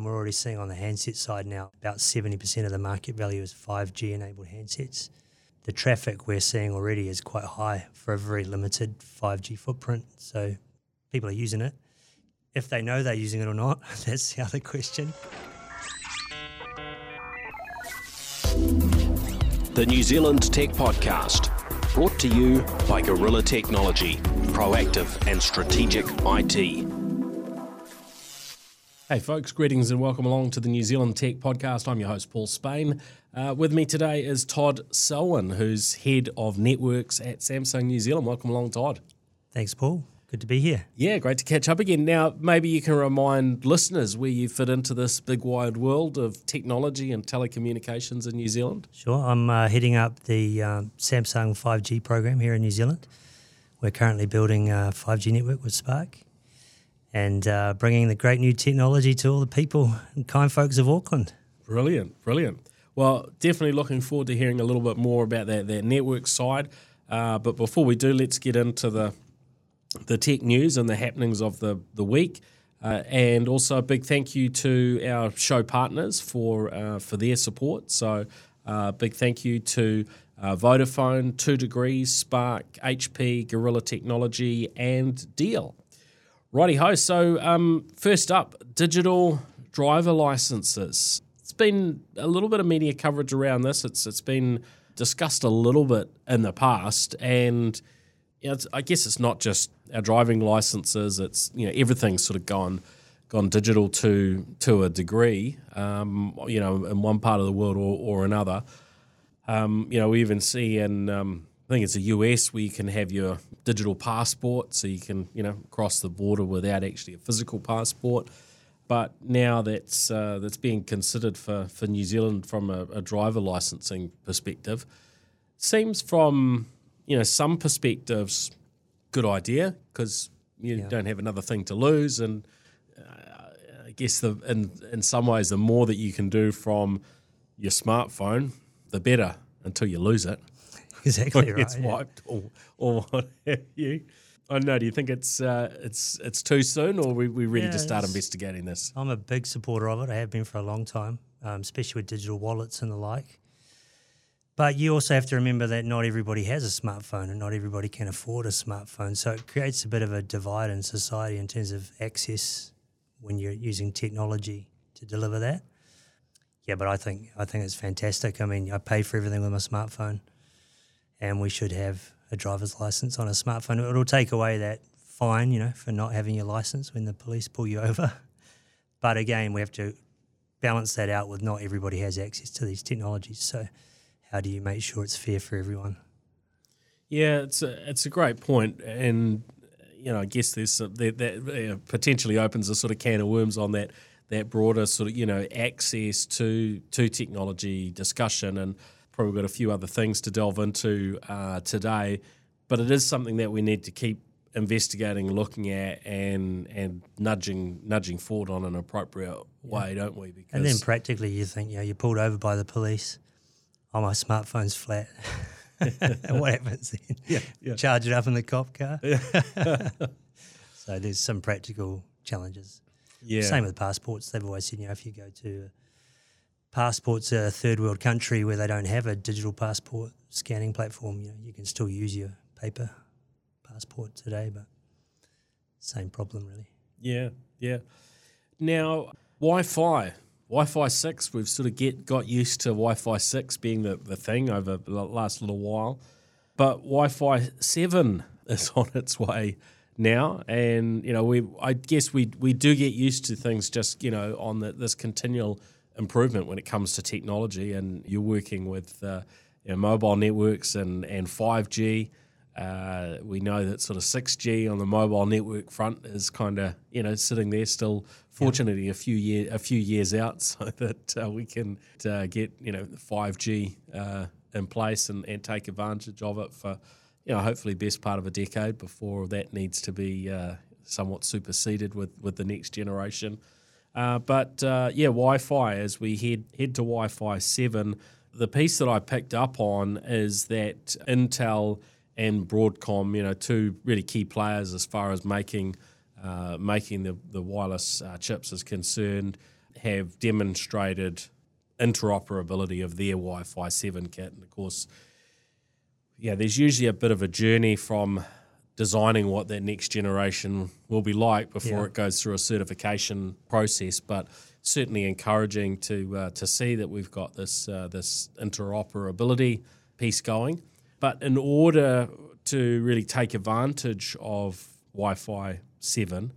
and we're already seeing on the handset side now about 70% of the market value is 5G enabled handsets. The traffic we're seeing already is quite high for a very limited 5G footprint. So people are using it. If they know they're using it or not, that's the other question. The New Zealand Tech Podcast, brought to you by Gorilla Technology, proactive and strategic IT. Hey, folks, greetings and welcome along to the New Zealand Tech Podcast. I'm your host, Paul Spain. Uh, with me today is Todd Selwyn, who's head of networks at Samsung New Zealand. Welcome along, Todd. Thanks, Paul. Good to be here. Yeah, great to catch up again. Now, maybe you can remind listeners where you fit into this big wide world of technology and telecommunications in New Zealand. Sure. I'm uh, heading up the um, Samsung 5G program here in New Zealand. We're currently building a 5G network with Spark and uh, bringing the great new technology to all the people and kind folks of Auckland. Brilliant, brilliant. Well, definitely looking forward to hearing a little bit more about that, that network side. Uh, but before we do, let's get into the the tech news and the happenings of the, the week. Uh, and also a big thank you to our show partners for uh, for their support. So, uh, big thank you to uh, Vodafone, Two Degrees, Spark, HP, Gorilla Technology, and Deal. Righty ho. So, um, first up, digital driver licenses. It's been a little bit of media coverage around this. It's it's been discussed a little bit in the past, and you know, I guess it's not just our driving licenses. It's you know everything's sort of gone gone digital to to a degree. Um, you know, in one part of the world or, or another. Um, you know, we even see in um, I think it's the US where you can have your digital passport, so you can you know cross the border without actually a physical passport. But now that's uh, that's being considered for, for New Zealand from a, a driver licensing perspective. Seems from you know some perspectives, good idea because you yeah. don't have another thing to lose, and uh, I guess the in in some ways the more that you can do from your smartphone, the better until you lose it. exactly right. It's wiped or, or what have you. I don't know. Do you think it's uh, it's it's too soon, or we we ready yeah, to start investigating this? I'm a big supporter of it. I have been for a long time, um, especially with digital wallets and the like. But you also have to remember that not everybody has a smartphone, and not everybody can afford a smartphone. So it creates a bit of a divide in society in terms of access when you're using technology to deliver that. Yeah, but I think I think it's fantastic. I mean, I pay for everything with my smartphone and we should have a driver's license on a smartphone. It'll take away that fine, you know, for not having your license when the police pull you over. But again, we have to balance that out with not everybody has access to these technologies. So, how do you make sure it's fair for everyone? Yeah, it's a it's a great point, and you know, I guess there's some, that, that potentially opens a sort of can of worms on that that broader sort of you know access to to technology discussion and probably got a few other things to delve into uh, today, but it is something that we need to keep investigating, looking at, and and nudging nudging forward on an appropriate way, don't we? Because and then practically, you think, you know, you're pulled over by the police. Oh, my smartphone's flat. And what happens then? Yeah, yeah. Charge it up in the cop car. Yeah. so there's some practical challenges. Yeah. Same with passports. They've always said, you know, if you go to passports a third world country where they don't have a digital passport scanning platform, you know, you can still use your paper passport today, but same problem really. Yeah, yeah. Now, Wi-Fi, Wi-Fi six, we've sort of get got used to Wi-Fi six being the, the thing over the last little while, but Wi-Fi seven is on its way now, and you know we I guess we we do get used to things just you know on the, this continual improvement when it comes to technology, and you're working with uh, you know, mobile networks and and 5G. Uh, we know that sort of 6G on the mobile network front is kind of you know sitting there still. Fortunately, a few year a few years out, so that uh, we can uh, get you know 5G uh, in place and, and take advantage of it for you know hopefully best part of a decade before that needs to be uh, somewhat superseded with with the next generation. Uh, but uh, yeah, Wi-Fi as we head head to Wi-Fi seven. The piece that I picked up on is that Intel and Broadcom, you know, two really key players as far as making uh, making the the wireless uh, chips is concerned, have demonstrated interoperability of their Wi-Fi seven kit, and of course, yeah, there's usually a bit of a journey from designing what that next generation will be like before Yeah. it goes through a certification process, but certainly encouraging to uh, to see that we've got this uh, this interoperability piece going. But in order to really take advantage of Wi-Fi seven,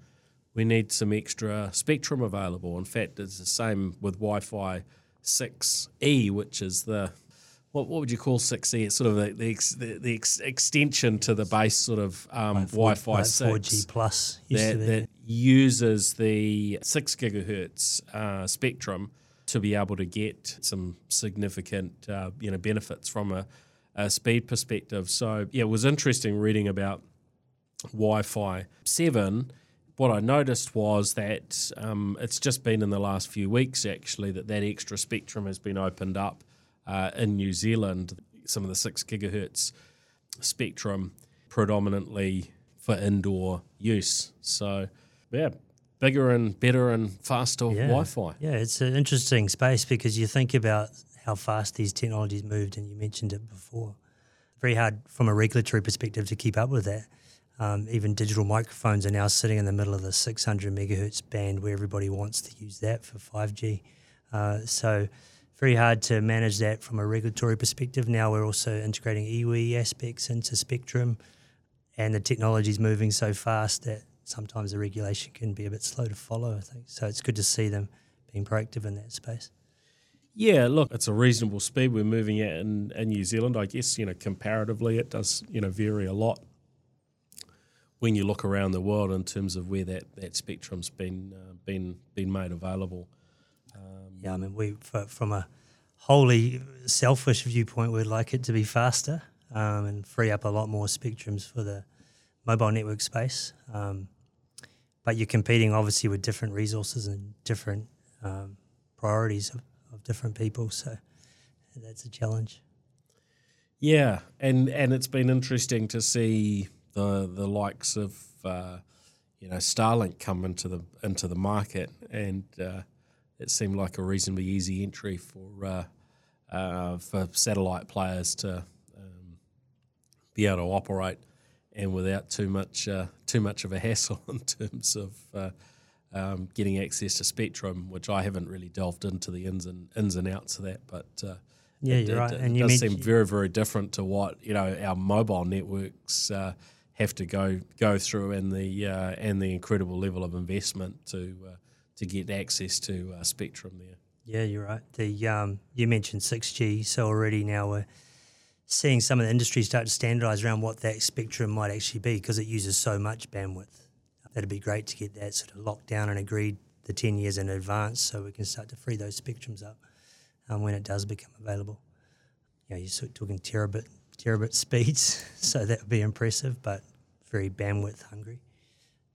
we need some extra spectrum available. In fact, it's the same with Wi-Fi six E, which is the what, what would you call 6E? It's sort of the the, the, the ex, extension to the base sort of um, Like four- Wi-Fi like 6 4G plus that, that uses the six gigahertz uh, spectrum to be able to get some significant uh, you know benefits from a, a speed perspective. So yeah, it was interesting reading about Wi-Fi seven. What I noticed was that um, it's just been in the last few weeks actually that that extra spectrum has been opened up uh, in New Zealand. Some of the six gigahertz spectrum predominantly for indoor use. So, yeah, bigger and better and faster yeah. Wi-Fi. Yeah, it's an interesting space because you think about how fast these technologies moved, and you mentioned it before. Very hard from a regulatory perspective to keep up with that. Um, even digital microphones are now sitting in the middle of the 600 megahertz band where everybody wants to use that for 5G. Uh, so, very hard to manage that from a regulatory perspective. Now we're also integrating EWE aspects into Spectrum, and the technology is moving so fast that sometimes the regulation can be a bit slow to follow. I think so. It's good to see them being proactive in that space. Yeah, look, it's a reasonable speed we're moving at in, in New Zealand. I guess, you know, comparatively it does, you know, vary a lot when you look around the world in terms of where that, that spectrum's been uh, been been made available. Yeah, I mean, we for, from a wholly selfish viewpoint, we'd like it to be faster um, and free up a lot more spectrums for the mobile network space. Um, but you're competing obviously with different resources and different um, priorities of, of different people, so that's a challenge. Yeah, and and it's been interesting to see the the likes of uh, you know Starlink come into the into the market, and uh, it seemed like a reasonably easy entry for uh, uh, for satellite players to um, be able to operate, and without too much uh, too much of a hassle in terms of. Uh, um, getting access to spectrum, which I haven't really delved into the ins and ins and outs of that, but uh, Yeah, it, you're right. It, And you does seem very, very different to what you know our mobile networks uh, have to go go through, and the uh, and the incredible level of investment to uh, to get access to uh, spectrum there. Yeah, you're right. The um, you mentioned six G, so already now we're seeing some of the industry start to standardise around what that spectrum might actually be because it uses so much bandwidth. That'd be great to get that sort of locked down and agreed the ten years in advance, so we can start to free those spectrums up um, when it does become available. You know, you're sort of talking terabit terabit speeds, so that would be impressive, but very bandwidth hungry.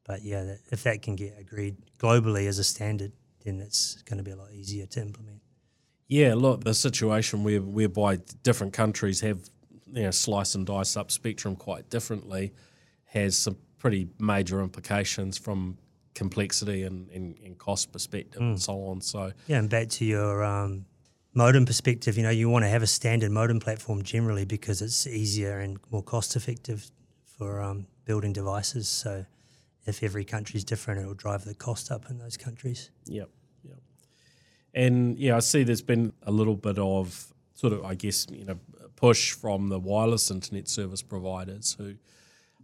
But yeah, that, if that can get agreed globally as a standard, then it's going to be a lot easier to implement. Yeah, look, the situation where whereby different countries have you know slice and dice up spectrum quite differently has some pretty major implications from complexity and, and, and cost perspective and so on. So Yeah, and back to your um, modem perspective, you know, you want to have a standard modem platform generally because it's easier and more cost effective for um, building devices. So if every country is different, it'll drive the cost up in those countries. Yep, yep. And yeah, I see there's been a little bit of sort of, I guess, you know, push from the wireless internet service providers who,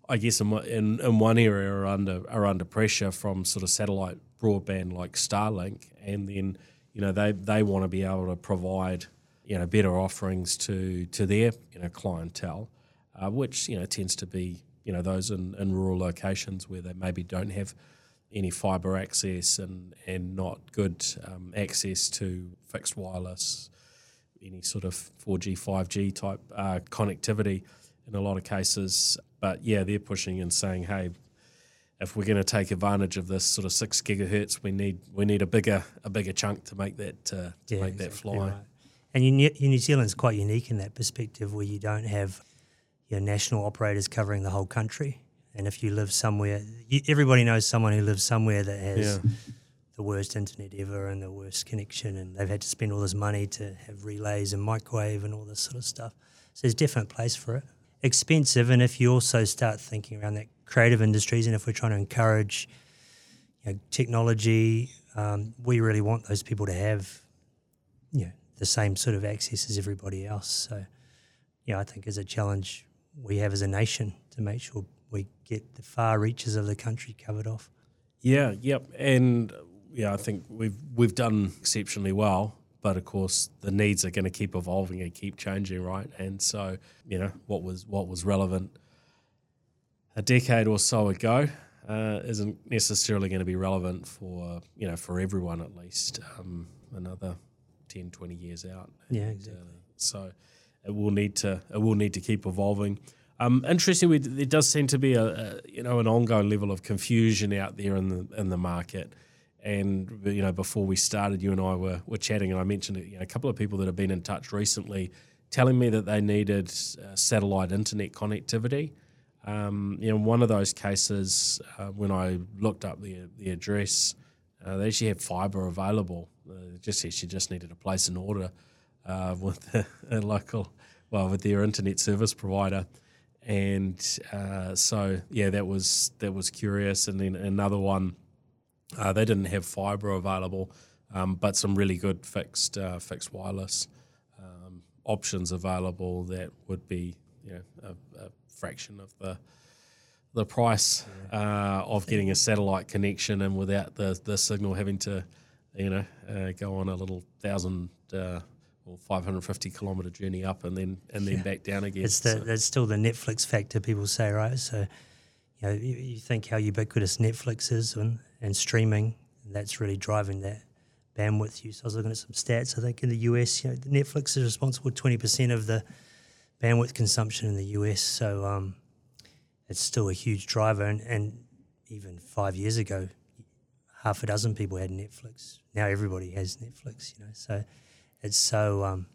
I guess, in, in, in one area are under are under pressure from sort of satellite broadband like Starlink, and then you know they they want to be able to provide you know better offerings to to their you know clientele, uh, which you know tends to be you know those in, in rural locations where they maybe don't have any fibre access and and not good um, access to fixed wireless, any sort of 4G, 5G type uh, connectivity in a lot of cases. But yeah, they're pushing and saying, hey, if we're going to take advantage of this sort of six gigahertz, we need we need a bigger a bigger chunk to make that uh, to make that fly. right. And you, New New Zealand's quite unique in that perspective where you don't have your national operators covering the whole country. And if you live somewhere, you, everybody knows someone who lives somewhere that has Yeah. the worst internet ever and the worst connection, and they've had to spend all this money to have relays and microwave and all this sort of stuff. So there's a different place for it. Expensive, and if you also start thinking around that creative industries, and if we're trying to encourage you know, technology, um, we really want those people to have, you know, the same sort of access as everybody else. So, yeah, I think as a challenge we have as a nation to make sure we get the far reaches of the country covered off. Yeah, yep, and yeah, I think we've we've done exceptionally well. But of course, the needs are going to keep evolving and keep changing, right? And so, you know, what was what was relevant a decade or so ago uh, isn't necessarily going to be relevant for you know for everyone at least um, another 10, 20 years out. Yeah, And, exactly. uh, so it will need to it will need to keep evolving. Um, interestingly, there does seem to be a, a you know an ongoing level of confusion out there in the in the market. And you know, before we started, you and I were, were chatting, and I mentioned you know, a couple of people that have been in touch recently, telling me that they needed uh, satellite internet connectivity. Um, you know, one of those cases, uh, when I looked up the the address, uh, they actually had fibre available. Uh, just she just needed to place an order uh, with a, a local, well, with their internet service provider, and uh, so yeah, that was that was curious. And then another one, uh, they didn't have fibre available, um, but some really good fixed uh, fixed wireless um, options available that would be you know a, a fraction of the the price uh, of getting a satellite connection and without the, the signal having to, you know, uh, go on a little thousand uh, or 550 kilometre journey up and then and then back down again. It's the So- that's still the Netflix factor people say, right? So, you know, you, you think how ubiquitous Netflix is and, and streaming, and that's really driving that bandwidth use. I was looking at some stats. I think in the US, you know, Netflix is responsible twenty percent of the bandwidth consumption in the US. So, um, it's still a huge driver. And, and even five years ago, half a dozen people had Netflix. Now everybody has Netflix. You know, so it's so um,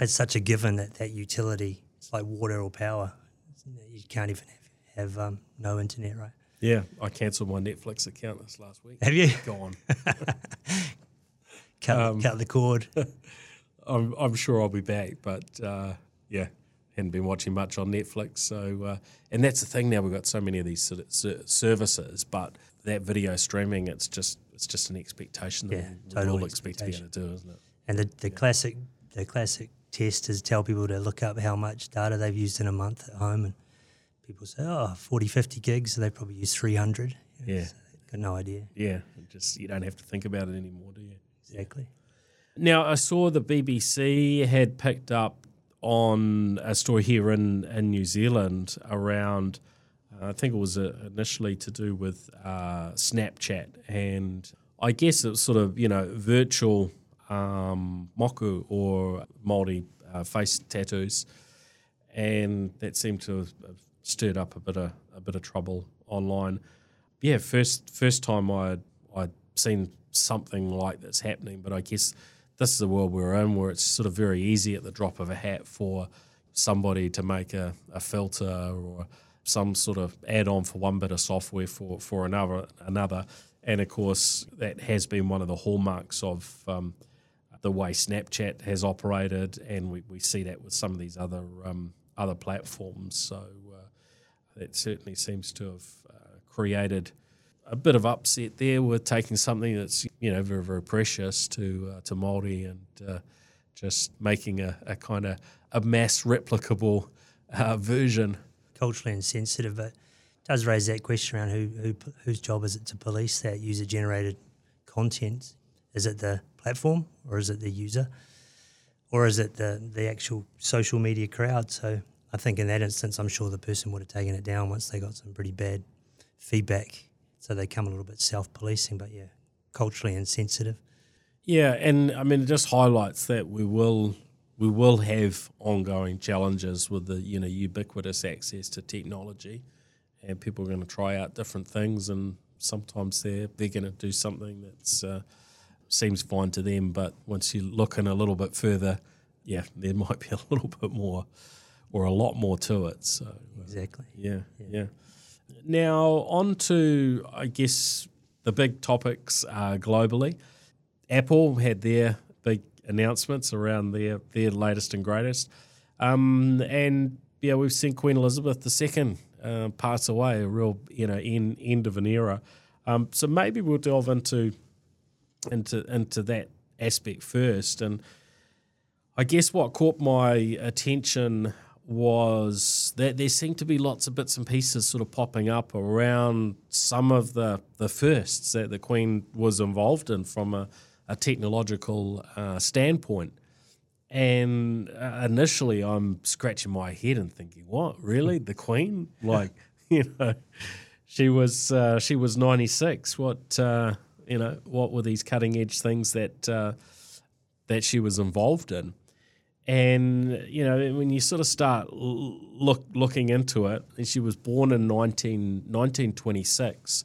it's such a given that that utility it's like water or power. You can't even have, have um, no internet, right? yeah, I cancelled my Netflix account this last week. Have you Gone. cut, Um, cut the cord? I'm, I'm sure I'll be back, but uh, yeah, hadn't been watching much on Netflix. So, uh, and that's the thing now. We've got so many of these sort of services, but that video streaming, it's just it's just an expectation that Yeah, we all expect to be able to do, isn't it? And the, the classic the classic test is tell people to look up how much data they've used in a month at home, and people say, oh, 40, 50 gigs, so they probably use 300. You know, Yeah. so got no idea. Yeah, just you don't have to think about it anymore, do you? Exactly. Now, I saw the BBC had picked up on a story here in, in New Zealand around, uh, I think it was uh, initially to do with uh, Snapchat. And I guess it was sort of, you know, virtual um, moko or Māori uh, face tattoos. And that seemed to have stirred up a bit of, a bit of trouble online. Yeah, first first time I I'd seen something like this happening, but I guess this is the world we're in where it's sort of very easy at the drop of a hat for somebody to make a, a filter or some sort of add-on for one bit of software for, for another another. And of course, that has been one of the hallmarks of um, the way Snapchat has operated, and we, we see that with some of these other um, other platforms. So uh, that certainly seems to have uh, created a bit of upset there with taking something that's you know very very precious to uh, to Maori and uh, just making a, a kind of a mass replicable uh, version. culturally insensitive, but does raise that question around who, who whose job is it to police that user generated content? Is it the platform or is it the user? Or is it the, the actual social media crowd? So I think in that instance, I'm sure the person would have taken it down once they got some pretty bad feedback. So they come a little bit self policing, but yeah, culturally insensitive. Yeah, and I mean it just highlights that we will we will have ongoing challenges with the you know ubiquitous access to technology, and people are going to try out different things, and sometimes they're they're going to do something that's uh, seems fine to them, but once you look in a little bit further, yeah, there might be a little bit more or a lot more to it. So uh, Exactly. yeah, yeah. Now on to I guess the big topics uh, globally. Apple had their big announcements around their their latest and greatest, um, and yeah, we've seen Queen Elizabeth II uh, pass away, a real you know end end of an era. Um, so maybe we'll delve into into into that aspect first, and I guess what caught my attention was that there seemed to be lots of bits and pieces sort of popping up around some of the, the firsts that the Queen was involved in from a, a technological uh, standpoint. And uh, initially, I'm scratching my head and thinking, "What really? The Queen? Like, you know, she was uh, she was 96. What uh, you know? What were these cutting edge things that uh, that she was involved in?" and you know when you sort of start look looking into it she was born in 19, 1926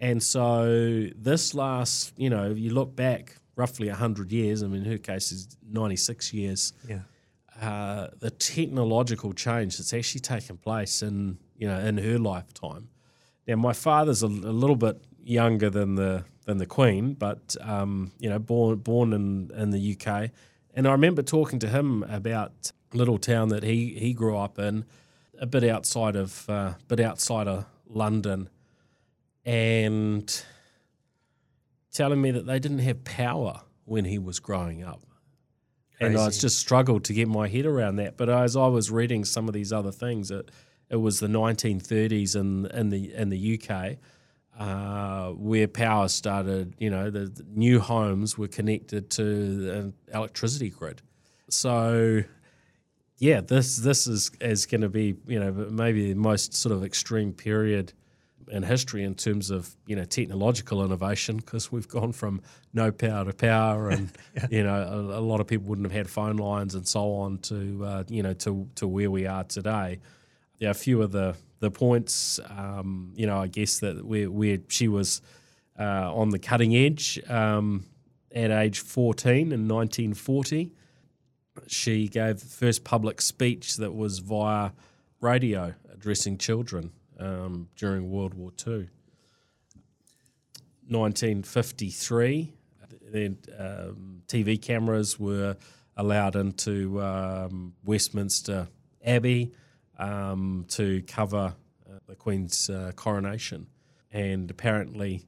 and so this last you know you look back roughly 100 years i mean in her case is 96 years Yeah. uh, the technological change that's actually taken place in you know in her lifetime now my father's a, a little bit younger than the than the queen but um, you know born born in in the uk and I remember talking to him about a little town that he, he grew up in, a bit outside of uh, bit outside of London, and telling me that they didn't have power when he was growing up. And I Crazy. just struggled to get my head around that. But as I was reading some of these other things, it it was the 1930s in in the in the UK uh, where power started. You know, the, the new homes were connected to an electricity grid. So, yeah, this this is is going to be you know maybe the most sort of extreme period in history in terms of you know technological innovation because we've gone from no power to power and you know a, a lot of people wouldn't have had phone lines and so on to uh, you know to to where we are today. Yeah, a few of the the points, um, you know, I guess that where she was uh, on the cutting edge um, at age fourteen in nineteen forty. She gave the first public speech that was via radio addressing children um, during World War II. 1953, then um, TV cameras were allowed into um, Westminster Abbey um, to cover uh, the Queen's uh, coronation. And apparently,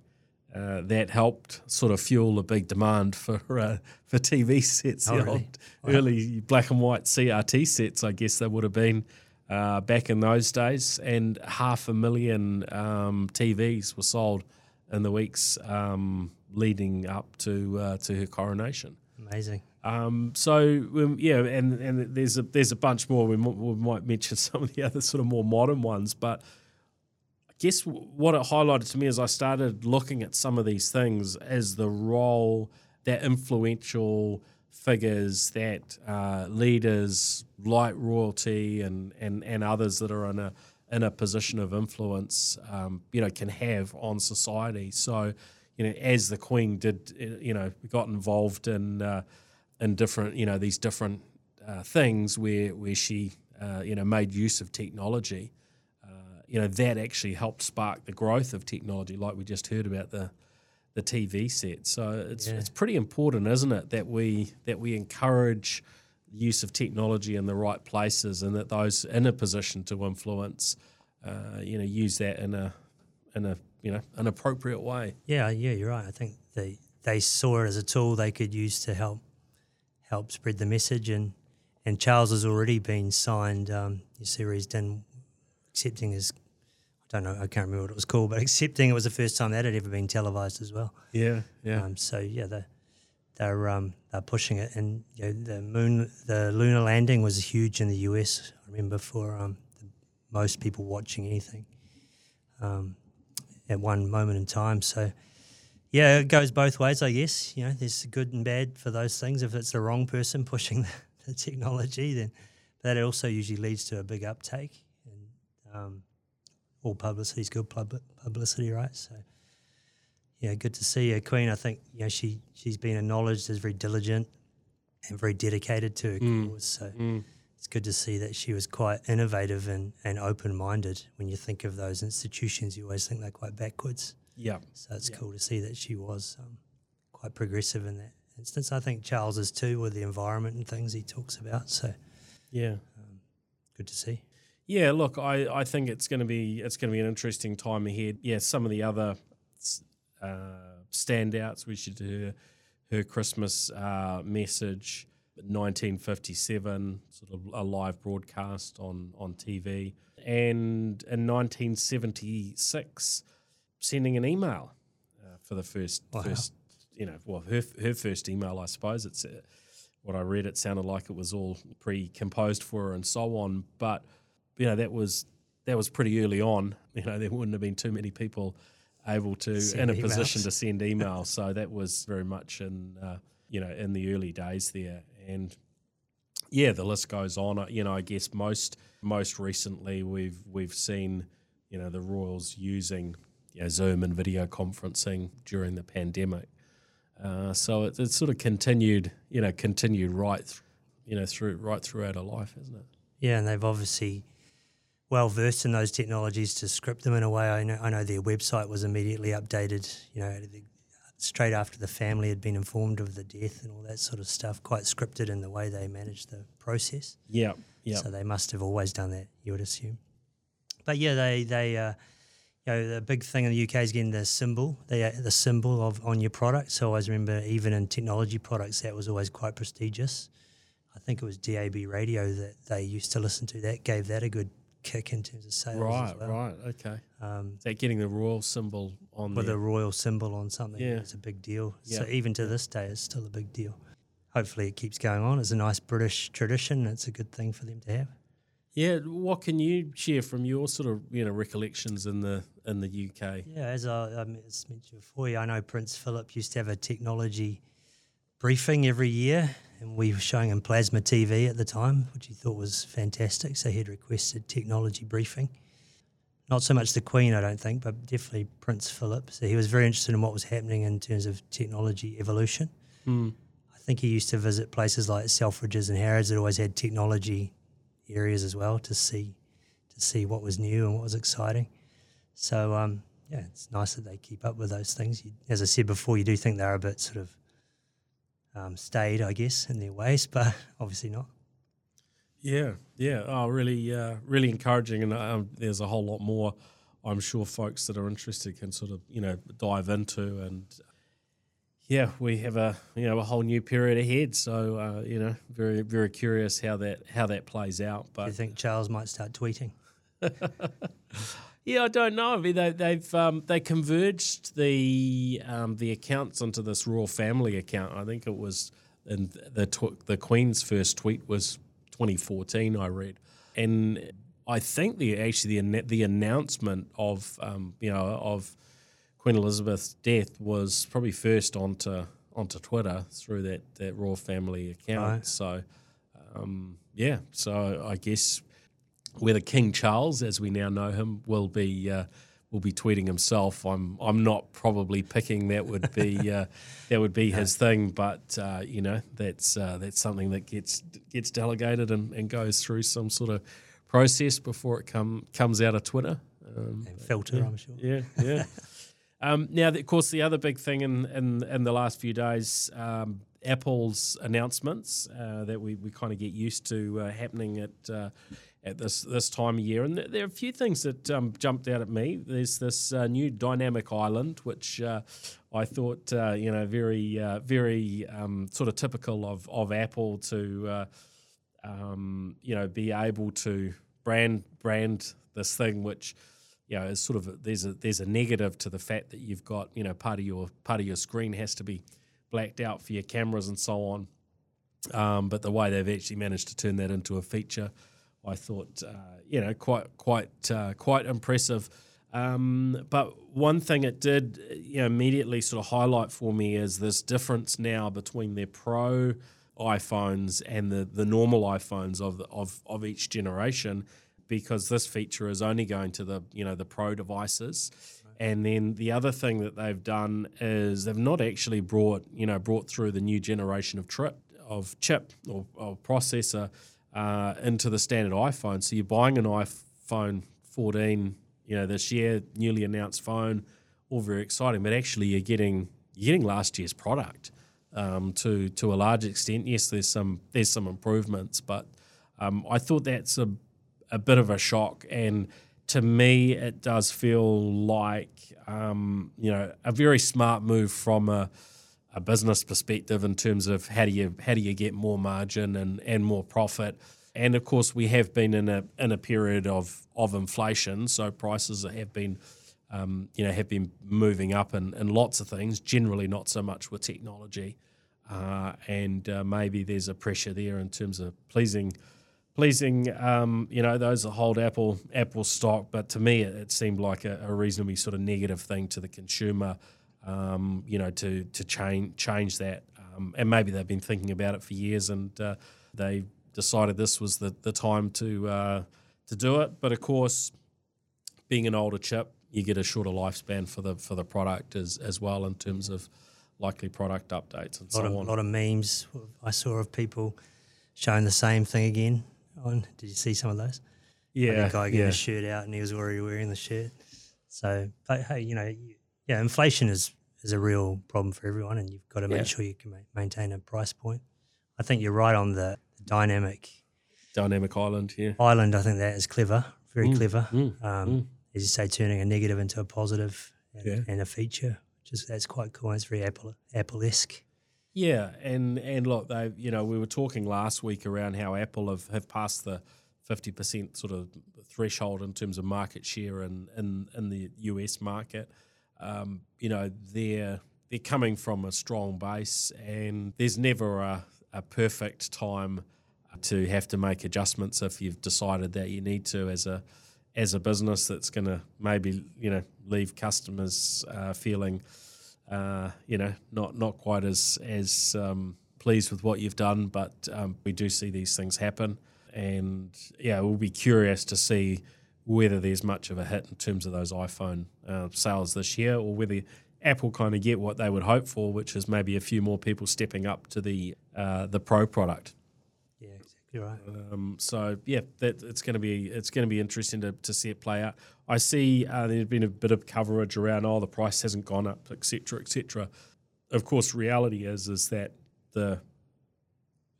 uh, that helped sort of fuel a big demand for uh, for TV sets. Oh, the really? old early black and white CRT sets, I guess they would have been uh, back in those days, and half a million um, TVs were sold in the weeks um, leading up to uh, to her coronation. Amazing. Um, so um, yeah, and and there's a there's a bunch more. We, we might mention some of the other sort of more modern ones, but I guess what it highlighted to me as I started looking at some of these things as the role that influential figures, that uh, leaders like royalty and, and and others that are in a in a position of influence, um, you know, can have on society. So, you know, as the Queen did, uh, you know, got involved in uh, in different, you know, these different uh, things where where she, uh, you know, made use of technology. Uh, you know, that actually helped spark the growth of technology, like we just heard about the the TV set. So it's Yeah. it's pretty important, isn't it, that we that we encourage the use of technology in the right places, and that those in a position to influence, uh, you know, use that in a in a you know an appropriate way. Yeah, yeah, you're right. I think they they saw it as a tool they could use to help help spread the message, and and Charles has already been signed. Um, you see where he's done accepting his. I don't know. I can't remember what it was called, but accepting it was the first time that had ever been televised as well. Yeah, yeah, Um, so yeah, they they're um, they're pushing it, and you know, the moon the lunar landing was huge in the US. I remember for um, the, most people watching anything um, at one moment in time. So yeah, it goes both ways, I guess. You know, there's good and bad for those things. If it's the wrong person pushing the, the technology, then that also usually leads to a big uptake. And um, all publicity is good publicity, right? So yeah, good to see her, Queen. I think you know she she's been acknowledged as very diligent and very dedicated to her cause. So it's good to see that she was quite innovative and, and open minded. When you think of those institutions, you always think they're quite backwards. Yeah. So it's cool to see that she was um, quite progressive in that instance. I think Charles is too with the environment and things he talks about. So Yeah. good to see. Yeah, look, I, I think it's going to be it's going to be an interesting time ahead. Yeah, some of the other uh, standouts. We should her her Christmas uh, message, 1957, sort of a live broadcast on on TV, and in 1976, sending an email uh, for the first Wow. first you know well her her first email I suppose it's. Uh, what I read, it sounded like it was all pre-composed for her and so on. But you know that was that was pretty early on. You know there wouldn't have been too many people able to Send in a position to send emails. so that was very much in uh, you know in the early days there, and yeah, the list goes on. Uh, You know, I guess most most recently we've we've seen you know the Royals using you know, Zoom and video conferencing during the pandemic. Uh, so it, it's sort of continued, you know, continued right, th- you know, through right throughout her life, isn't it? Yeah, and they've obviously well versed in those technologies to script them in a way. I know, I know their website was immediately updated. You know, the, straight after the family had been informed of the death and all that sort of stuff. Quite scripted in the way they managed the process. Yeah, yeah, So they must have always done that, you would assume. But yeah, they they uh, you know the big thing in the UK is getting the symbol, the the symbol of on your product. So I always remember even in technology products that was always quite prestigious. I think it was DAB radio that they used to listen to. That gave that a good kick in terms of sales. right, well. right, okay. Um, that getting the royal symbol on with there? a royal symbol on something, Yeah. it's a big deal. So even to this day, it's still a big deal. Hopefully, it keeps going on. It's a nice British tradition. It's a good thing for them to have. yeah, what can you share from your sort of you know recollections in the in the UK? Yeah, as I, I mentioned before, I know Prince Philip used to have a technology briefing every year, and we were showing him plasma TV at the time, which he thought was fantastic. So he'd requested technology briefing. Not so much the Queen, I don't think, but definitely Prince Philip. So he was very interested in what was happening in terms of technology evolution. Hmm. I think he used to visit places like Selfridges and Harrods that always had technology areas as well to see to see what was new and what was exciting. So um, yeah, it's nice that they keep up with those things. You, as I said before, you do think they're a bit sort of um, staid, I guess, in their ways, but obviously not. Yeah, yeah. Oh, really, uh, really encouraging, and um, there's a whole lot more. I'm sure folks that are interested can sort of you know dive into, and yeah, we have a you know a whole new period ahead. So uh, you know, very very curious how that how that plays out. Do But you think Charles might start tweeting? Yeah, I don't know. I mean, they, they've um, they converged the um, the accounts onto this royal family account. I think it was, and the tw- the Queen's first tweet was 2014. I read, and I think the actually the the announcement of um, you know of Queen Elizabeth's death was probably first onto onto Twitter through that that royal family account. Right. So, um, yeah. So I guess whether King Charles, as we now know him, will be uh, will be tweeting himself. I'm I'm not probably picking that would be uh, that would be his thing, but uh, you know that's uh, that's something that gets gets delegated and, and goes through some sort of process before it come comes out of Twitter. Um, And filter, I'm sure. yeah, yeah. um, now, of course, the other big thing in in, in the last few days, um, Apple's announcements uh, that we, we kind of get used to uh, happening at uh, at this this time of year, and th- there are a few things that um, jumped out at me. There's this uh, new dynamic island, which uh, I thought uh, you know very uh, very um, sort of typical of of Apple to. Uh, um, you know, be able to brand brand this thing, which you know is sort of a, there's a there's a negative to the fact that you've got you know part of your part of your screen has to be blacked out for your cameras and so on. Um, but the way they've actually managed to turn that into a feature, I thought uh, you know quite quite uh, quite impressive. Um, but one thing it did you know immediately sort of highlight for me is this difference now between their Pro iPhones and the, the normal iPhones of, of of each generation, because this feature is only going to the you know the Pro devices. And then the other thing that they've done is they've not actually brought you know brought through the new generation of trip of chip or, or processor uh, into the standard iPhone. So you're buying an iPhone 14, you know, this year, newly announced phone all very exciting, but actually you're getting you're getting last year's product um, to to a large extent. Yes, there's some there's some improvements, but um, I thought that's a a bit of a shock, and to me, it does feel like um, you know a very smart move from a a business perspective in terms of how do you how do you get more margin and, and more profit. And of course, we have been in a in a period of of inflation, so prices have been um, you know have been moving up in, in lots of things. Generally, not so much with technology, uh, and uh, maybe there's a pressure there in terms of pleasing pleasing um, you know those that hold Apple Apple stock. But to me, it, it seemed like a, a reasonably sort of negative thing to the consumer um, you know, to to change change that. Um, and maybe they've been thinking about it for years, and uh, they decided this was the, the time to uh, to do it. But of course, being an older chip, you get a shorter lifespan for the for the product as as well in terms of likely product updates and a lot so of, on. A lot of memes I saw of people showing the same thing again. On did you see some of those? yeah, Like a guy getting yeah. his shirt out and he was already wearing the shirt. So, but hey, you know, yeah, inflation is is a real problem for everyone, and you've got to make Yeah. sure you can ma- maintain a price point. I think you're right on the dynamic Dynamic Island. Yeah, island. I think that is clever, very Mm, clever. mm, um, mm. As you say, turning a negative into a positive and, Yeah. and a feature, which is that's quite cool. It's very Apple Apple esque. Yeah, and and look, they you know we were talking last week around how Apple have, have passed the fifty percent sort of threshold in terms of market share in in, in the US market. Um, you know they're they're coming from a strong base, and there's never a, a perfect time to have to make adjustments if you've decided that you need to as a as a business that's going to maybe you know leave customers uh, feeling uh, you know, not not quite as as um, pleased with what you've done, but um, we do see these things happen, and yeah, we'll be curious to see whether there's much of a hit in terms of those iPhone uh, sales this year, or whether Apple kind of get what they would hope for, which is maybe a few more people stepping up to the uh, the Pro product. Yeah, exactly right. Um, so yeah, that it's going to be it's going to be interesting to, to see it play out. I see uh, there's been a bit of coverage around oh the price hasn't gone up, etc., etc. Of course, reality is is that the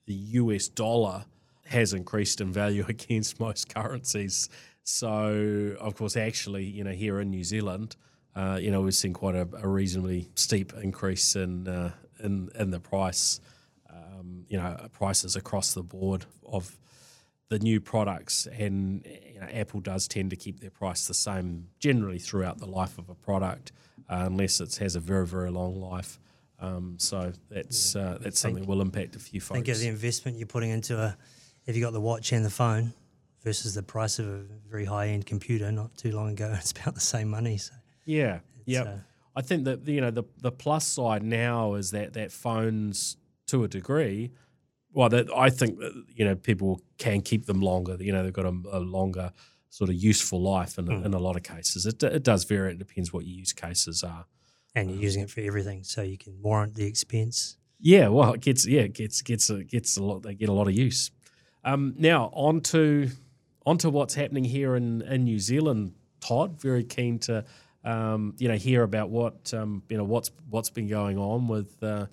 the US dollar has increased in value against most currencies. So of course, actually, you know, here in New Zealand, uh, you know, we've seen quite a, a reasonably steep increase in uh, in in the price um, you know prices across the board of the new products, and you know, Apple does tend to keep their price the same generally throughout the life of a product, uh, unless it has a very very long life. Um, so that's uh, that's something that will impact a few folks. Think of the investment you're putting into a, if you got the watch and the phone, versus the price of a very high end computer not too long ago. It's about the same money. So Yeah, yeah. uh, I think that you know the the plus side now is that that phones to a degree. Well, that I think that you know people can keep them longer. You know they've got a, a longer sort of useful life in, Mm. in a lot of cases. It it does vary. It depends what your use cases are. and you're using it for everything, so you can warrant the expense. Yeah, well, it gets yeah, it gets gets a, gets a lot. They get a lot of use. Um, now on to onto what's happening here in, in New Zealand. Todd, very keen to um, you know hear about what um, you know what's what's been going on with uh,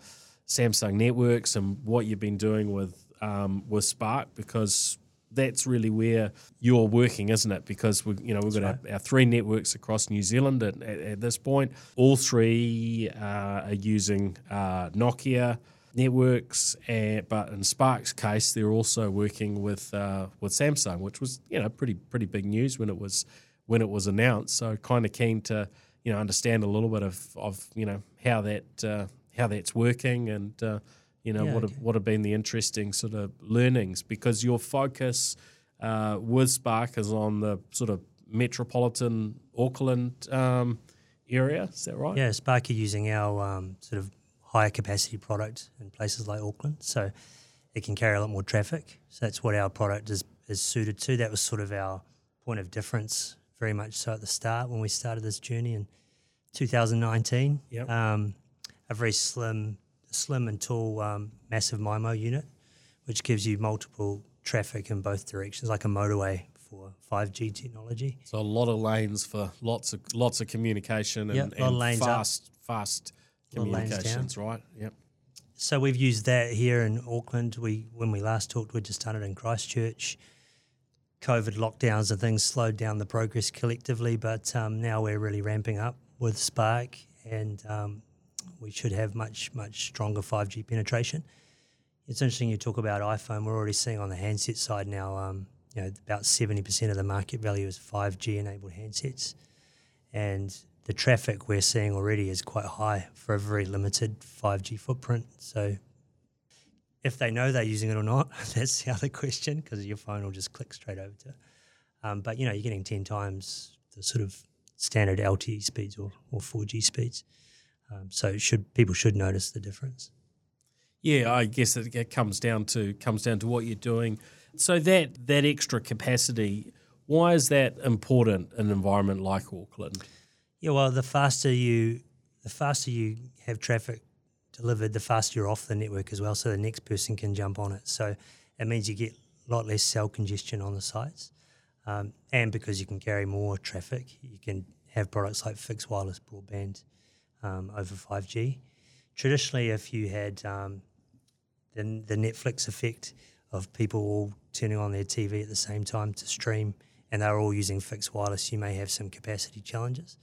Samsung Networks and what you've been doing with um, with Spark because that's really where you're working, isn't it? Because we, you know, we've got our, our three networks across New Zealand at, at, at this point. All three uh, are using uh, Nokia networks, and, but in Spark's case, they're also working with uh, with Samsung, which was you know pretty pretty big news when it was when it was announced. So kind of keen to you know understand a little bit of, of you know how that uh, how that's working and uh, you know Yeah, what okay. have, what have been the interesting sort of learnings because your focus uh, with Spark is on the sort of metropolitan Auckland um, area. Is that right? Yeah, Spark are using our um, sort of higher capacity product in places like Auckland, so it can carry a lot more traffic. So that's what our product is is suited to. That was sort of our point of difference, very much so at the start when we started this journey in 2019. Yep. Um, a very slim, slim and tall, um, massive MIMO unit, which gives you multiple traffic in both directions, like a motorway for 5G technology. So a lot of lanes for lots of lots of communication and, Yep, and lanes up. fast fast Lot of lanes down. communications, right? Yep. So we've used that here in Auckland. We when we last talked, we just done it in Christchurch. COVID lockdowns and things slowed down the progress collectively, but um, now we're really ramping up with Spark, and um, we should have much much stronger five G penetration. It's interesting you talk about iPhone. We're already seeing on the handset side now. Um, you know, about seventy percent of the market value is five G enabled handsets, and the traffic we're seeing already is quite high for a very limited 5G footprint. So, if they know they're using it or not, that's the other question because your phone will just click straight over to. Um, but you know, you're getting 10 times the sort of standard LTE speeds or, or 4G speeds. Um, so, should people should notice the difference. Yeah, I guess it, it comes down to comes down to what you're doing. So that that extra capacity, why is that important in an environment like Auckland? Yeah, well, the faster you, the faster you have traffic delivered, the faster you're off the network as well. So the next person can jump on it. So it means you get a lot less cell congestion on the sites, um, and because you can carry more traffic, you can have products like fixed wireless broadband um, over five G. Traditionally, if you had um, the the Netflix effect of people all turning on their TV at the same time to stream, and they're all using fixed wireless, you may have some capacity challenges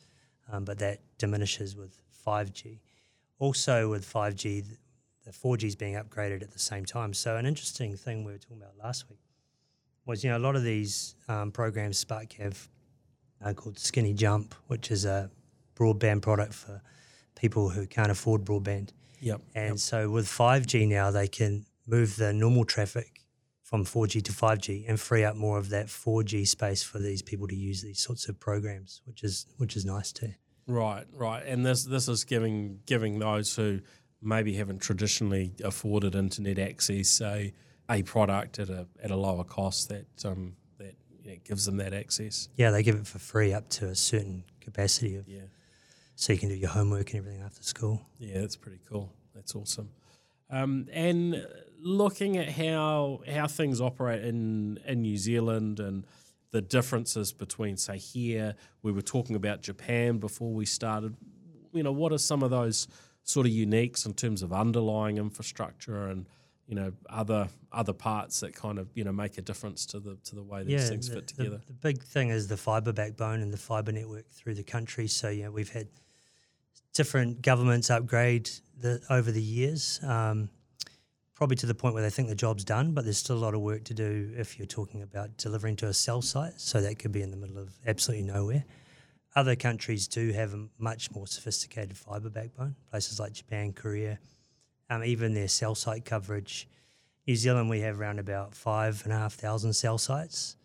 um, but that diminishes with 5G. Also, with 5G, the 4G is being upgraded at the same time. So, an interesting thing we were talking about last week was, you know, a lot of these um, programs Spark have uh, called Skinny Jump, which is a broadband product for people who can't afford broadband. Yep. And so with 5G now, they can move the normal traffic from 4G to 5G and free up more of that 4G space for these people to use these sorts of programs, which is which is nice too. Right, right. And this this is giving giving those who maybe haven't traditionally afforded internet access a a product at a at a lower cost that um that yeah, gives them that access. Yeah, they give it for free up to a certain capacity of, Yeah. so you can do your homework and everything after school. Yeah, that's pretty cool. That's awesome. Um, and looking at how how things operate in in New Zealand and the differences between, say, here we were talking about Japan before we started. You know, what are some of those sort of uniques in terms of underlying infrastructure and you know other other parts that kind of you know make a difference to the to the way these things the, fit the- together. The, big thing is the fibre backbone and the fibre network through the country. So yeah, we've had different governments upgrade the over the years, um, probably to the point where they think the job's done, but there's still a lot of work to do if you're talking about delivering to a cell site. So that could be in the middle of absolutely nowhere. Other countries do have a much more sophisticated fibre backbone. Places like Japan, Korea, um, even their cell site coverage. New Zealand, we have around about five and a half thousand cell sites.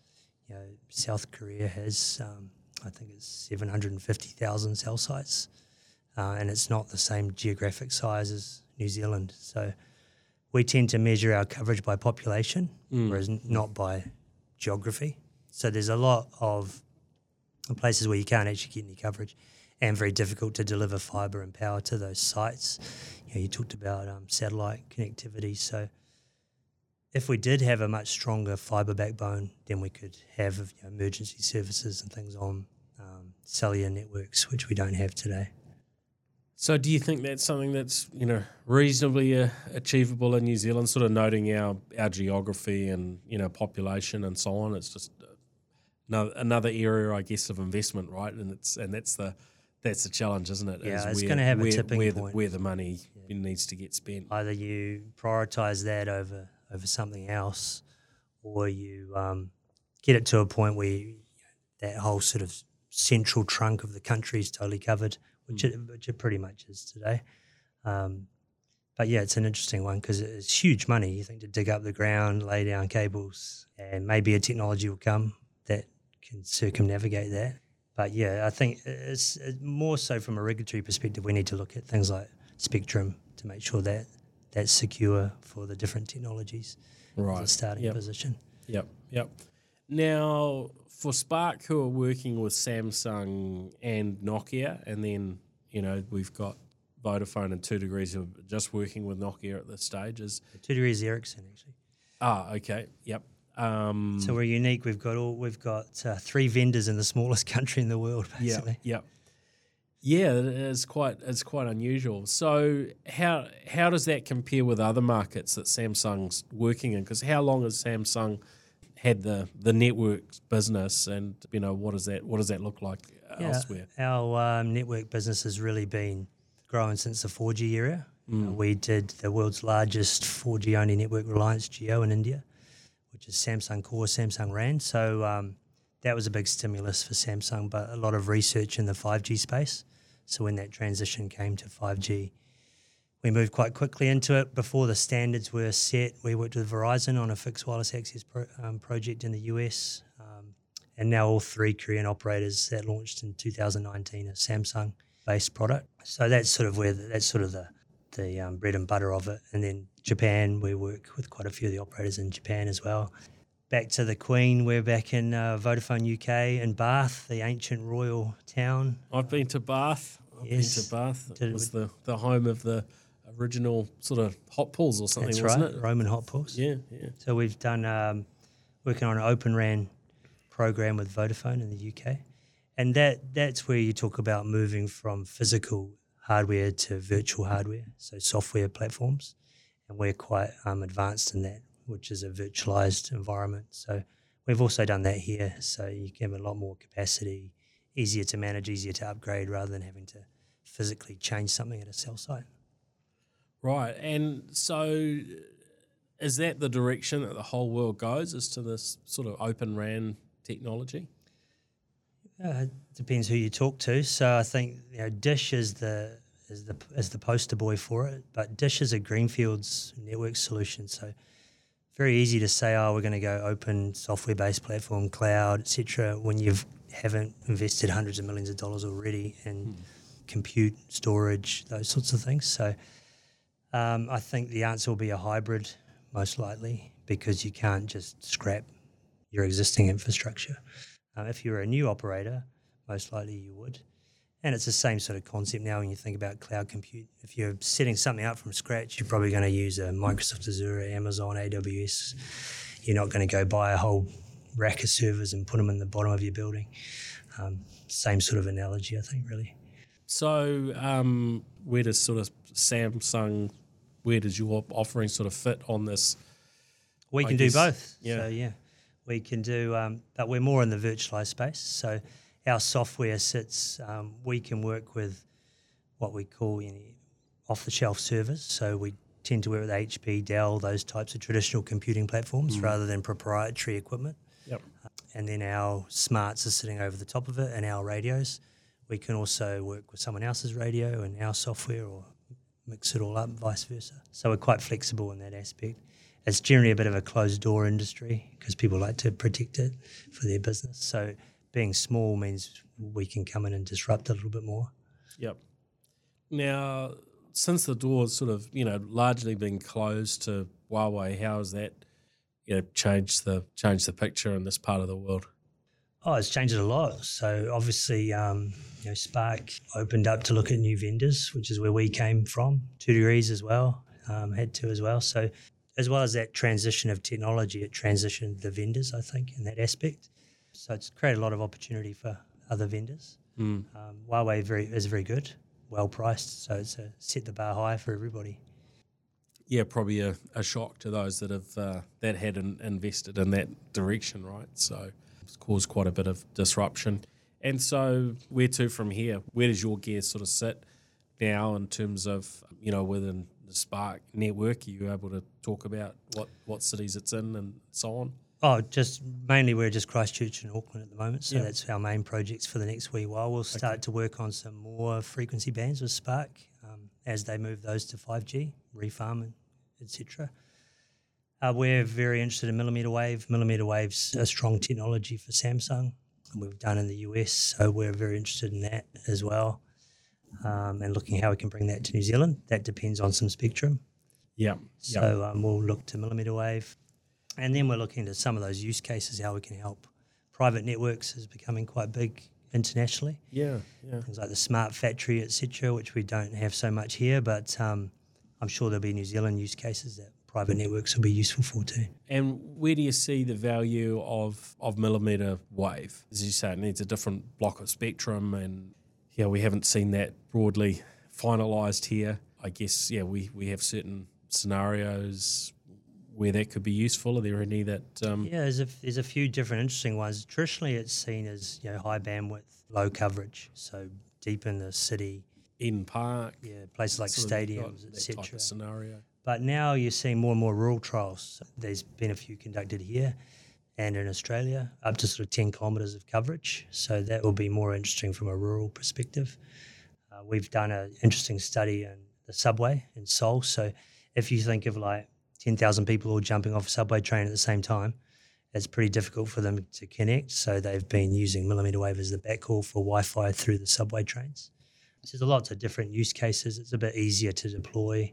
You know, South Korea has, um, I think it's 750,000 cell sites. Uh, and it's not the same geographic size as New Zealand. So we tend to measure our coverage by population, whereas not by geography. So there's a lot of places where you can't actually get any coverage and very difficult to deliver fibre and power to those sites. You, know, you talked about um, satellite connectivity. So if we did have a much stronger fibre backbone, then we could have you know, emergency services and things on um, cellular networks, which we don't have today. So, do you think that's something that's you know reasonably uh, achievable in New Zealand? Sort of noting our our geography and you know population and so on. It's just uh, another another area, I guess, of investment, right? And it's and that's the that's the challenge, isn't it? Yeah, Is it's where- gonna have a tipping where point. The, where the money needs to get spent. Either you prioritise that over over something else, or you um, get it to a point where you, that whole sort of central trunk of the country is totally covered, which it, which it pretty much is today. Um, but yeah, it's an interesting one because it's huge money. You think to dig up the ground, lay down cables, and maybe a technology will come that can circumnavigate that. But yeah, I think it's, it's more so from a regulatory perspective. We need to look at things like spectrum to make sure that that's secure for the different technologies. as a Right. starting Yep. position. Yep. Yep. Now, for Spark, who are working with Samsung and Nokia, and then you know we've got Vodafone and Two Degrees who are just working with Nokia at this stage. Is Two degrees Ericsson actually. ah okay, yep. Um, So we're unique. We've got all we've got uh, three vendors in the smallest country in the world, yeah, basically. yeah, yeah. It's quite it's quite unusual. So how how does that compare with other markets that Samsung's working in? Because how long has Samsung had the the networks business, and you know what does that what does that look like elsewhere? Our um, network business has really been growing since the 4G era. Uh, we did the world's largest 4G only network, Reliance Jio, in India, which is Samsung Core, Samsung RAN. So um, that was a big stimulus for Samsung, but a lot of research in the 5G space. So when that transition came to 5G, we moved quite quickly into it. Before the standards were set, we worked with Verizon on a fixed wireless access pro, um, project in the US. Um, and now all three Korean operators that launched in 2019 are Samsung based product. So that's sort of where the, that's sort of the the um, bread and butter of it. And then Japan, we work with quite a few of the operators in Japan as well. Back to the Queen, we're back in uh, Vodafone UK in Bath, the ancient royal town. I've been to Bath. I've Yes. been to Bath. It was the, the home of the original sort of hot pools or something, That's wasn't right, it? Roman hot pools. Yeah, yeah. So we've done um, working on an Open RAN program with Vodafone in the UK, and that that's where you talk about moving from physical hardware to virtual hardware, so software platforms, and we're quite um, advanced in that, which is a virtualized environment. So we've also done that here, so you can have a lot more capacity, easier to manage, easier to upgrade, rather than having to physically change something at a cell site. Right. And so is that the direction that the whole world goes, is to this sort of open RAN technology? Uh, it depends who you talk to. So I think you know Dish is the is the is the poster boy for it, but Dish is a greenfields network solution. So very easy to say, oh, we're going to go open software based platform, cloud, etc. When you haven't invested hundreds of millions of dollars already in compute, storage, those sorts of things. So um, I think the answer will be a hybrid, most likely, because you can't just scrap your existing infrastructure. Um, if you're a new operator, most likely you would. And it's the same sort of concept now when you think about cloud compute. If you're setting something up from scratch, you're probably going to use a Microsoft Azure, Amazon, AWS. You're not going to go buy a whole rack of servers and put them in the bottom of your building. Um, same sort of analogy, I think, really. So um, where does sort of Samsung, where does your offering sort of fit on this? We can do both. yeah. So yeah, we can do, um, but we're more in the virtualized space. So our software sits. Um, we can work with what we call you know, off-the-shelf servers. So we tend to work with HP, Dell, those types of traditional computing platforms, rather than proprietary equipment. Yep. And then our smarts are sitting over the top of it, and our radios. We can also work with someone else's radio and our software, or mix it all up, vice versa. So we're quite flexible in that aspect. It's generally a bit of a closed door industry because people like to protect it for their business. So being small means we can come in and disrupt a little bit more. Yep. Now, since the door's sort of, you know, largely been closed to Huawei, how has that, you know, changed the changed the picture in this part of the world? Oh, it's changed a lot. So obviously, um, you know, Spark opened up to look at new vendors, which is where we came from. Two degrees as well, um, had to as well. So as well as that transition of technology, it transitioned the vendors, I think, in that aspect. So it's created a lot of opportunity for other vendors. Um, Huawei very is very good, well priced, so it's a, set the bar high for everybody. Yeah, probably a, a shock to those that have uh, that had in, invested in that direction, right? So it's caused quite a bit of disruption. And so, where to from here? Where does your gear sort of sit now in terms of you know within the Spark network? Are you able to talk about what what cities it's in and so on? Oh, just mainly we're just Christchurch and Auckland at the moment, so Yeah. that's our main projects for the next wee while. We'll start to work on some more frequency bands with Spark um, as they move those to 5G, refarm, and etc. Uh, we're very interested in millimeter wave. Millimeter wave's a strong technology for Samsung. and We've done in the US, so we're very interested in that as well, um, and looking how we can bring that to New Zealand. That depends on some spectrum. Yeah, So um, we'll look to millimeter wave. And then we're looking to some of those use cases, how we can help. Private networks is becoming quite big internationally. yeah, yeah. Things like the smart factory, etc., which we don't have so much here, but um, I'm sure there'll be New Zealand use cases that private networks will be useful for too. And where do you see the value of, of millimeter wave? As you say, it needs a different block of spectrum, and yeah, we haven't seen that broadly finalised here. I guess yeah, we, we have certain scenarios where that could be useful. Are there any that? Um, Yeah, there's a, there's a few different interesting ones. Traditionally, it's seen as you know high bandwidth, low coverage, so deep in the city, in park, yeah, places like sort of got stadiums, etc. scenario. But now you're seeing more and more rural trials. There's been a few conducted here and in Australia, up to sort of 10 kilometres of coverage. So that will be more interesting from a rural perspective. Uh, we've done an interesting study in the subway in Seoul. So if you think of like 10,000 people all jumping off a subway train at the same time, it's pretty difficult for them to connect. So they've been using millimeter wave as the backhaul for Wi Fi through the subway trains. So there's lots of different use cases. It's a bit easier to deploy.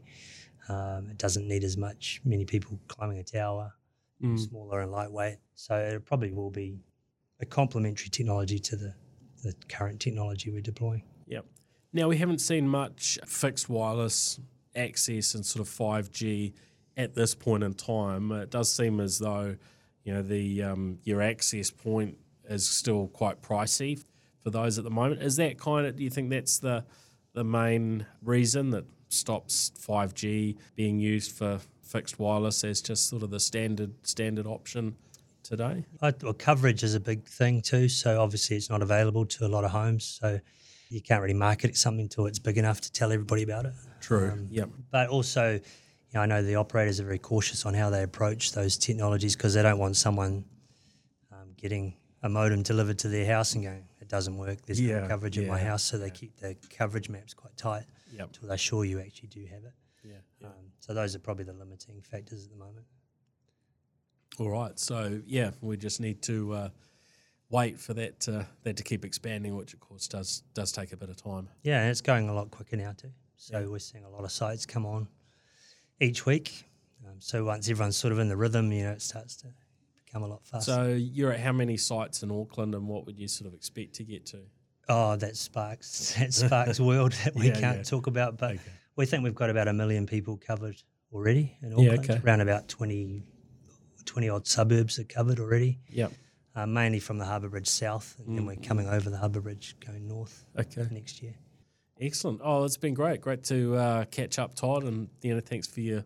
Um, it doesn't need as much many people climbing a tower, Mm. smaller and lightweight. So it probably will be a complementary technology to the, the current technology we're deploying. Yep. Now we haven't seen much fixed wireless access and sort of five G at this point in time. It does seem as though you know the um, your access point is still quite pricey for those at the moment. Is that kind of? Do you think that's the the main reason that stops five G being used for fixed wireless as just sort of the standard standard option today? I, well, coverage is a big thing too. So obviously, it's not available to a lot of homes. So you can't really market something until it's big enough to tell everybody about it. True. yep. But also, you know, I know the operators are very cautious on how they approach those technologies because they don't want someone um, getting a modem delivered to their house and going, "It doesn't work. There's Yeah, no coverage in my house." So they keep their coverage maps quite tight Yep. until they're sure you actually do have it. Yeah. yeah. Um, so those are probably the limiting factors at the moment. All right. So yeah, we just need to uh, wait for that uh, that to keep expanding, which of course does does take a bit of time. Yeah, and it's going a lot quicker now too. So Yeah. we're seeing a lot of sites come on each week. Um, so once everyone's sort of in the rhythm, you know, it starts to become a lot faster. So you're at how many sites in Auckland, and what would you sort of expect to get to? Oh, that sparks that sparks world that we Yeah, can't yeah. talk about. But Okay. we think we've got about a million people covered already in Yeah, okay. Around about 20, 20 odd suburbs are covered already, Yep. uh, mainly from the Harbour Bridge south, and then we're coming over the Harbour Bridge going north Mm. Okay. next year. Excellent. Oh, it's been great. Great to uh, catch up, Todd, and you know, thanks for your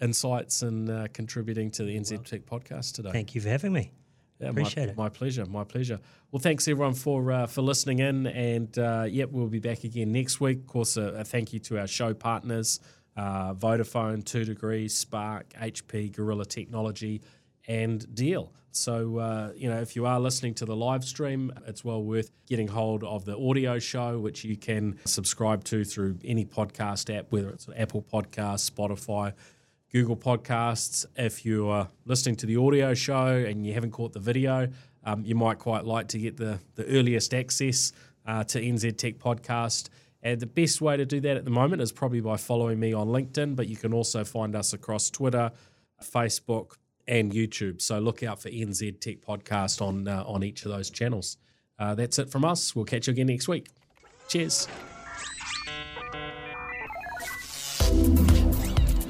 insights and uh, contributing to the NZ Tech podcast today. Thank you for having me. Yeah, Appreciate my, it. My pleasure. My pleasure. Well, thanks everyone for uh, for listening in, and uh, yep, we'll be back again next week. Of course, a, a thank you to our show partners: uh, Vodafone, Two Degrees, Spark, HP, Gorilla Technology, and Deal. So, uh, you know, if you are listening to the live stream, it's well worth getting hold of the audio show, which you can subscribe to through any podcast app, whether it's Apple Podcasts, Spotify, Google Podcasts. If you're listening to the audio show and you haven't caught the video, um, you might quite like to get the, the earliest access uh, to NZ Tech Podcast. And the best way to do that at the moment is probably by following me on LinkedIn, but you can also find us across Twitter, Facebook, and YouTube. So look out for NZ Tech Podcast on uh, on each of those channels. Uh, that's it from us. We'll catch you again next week. Cheers.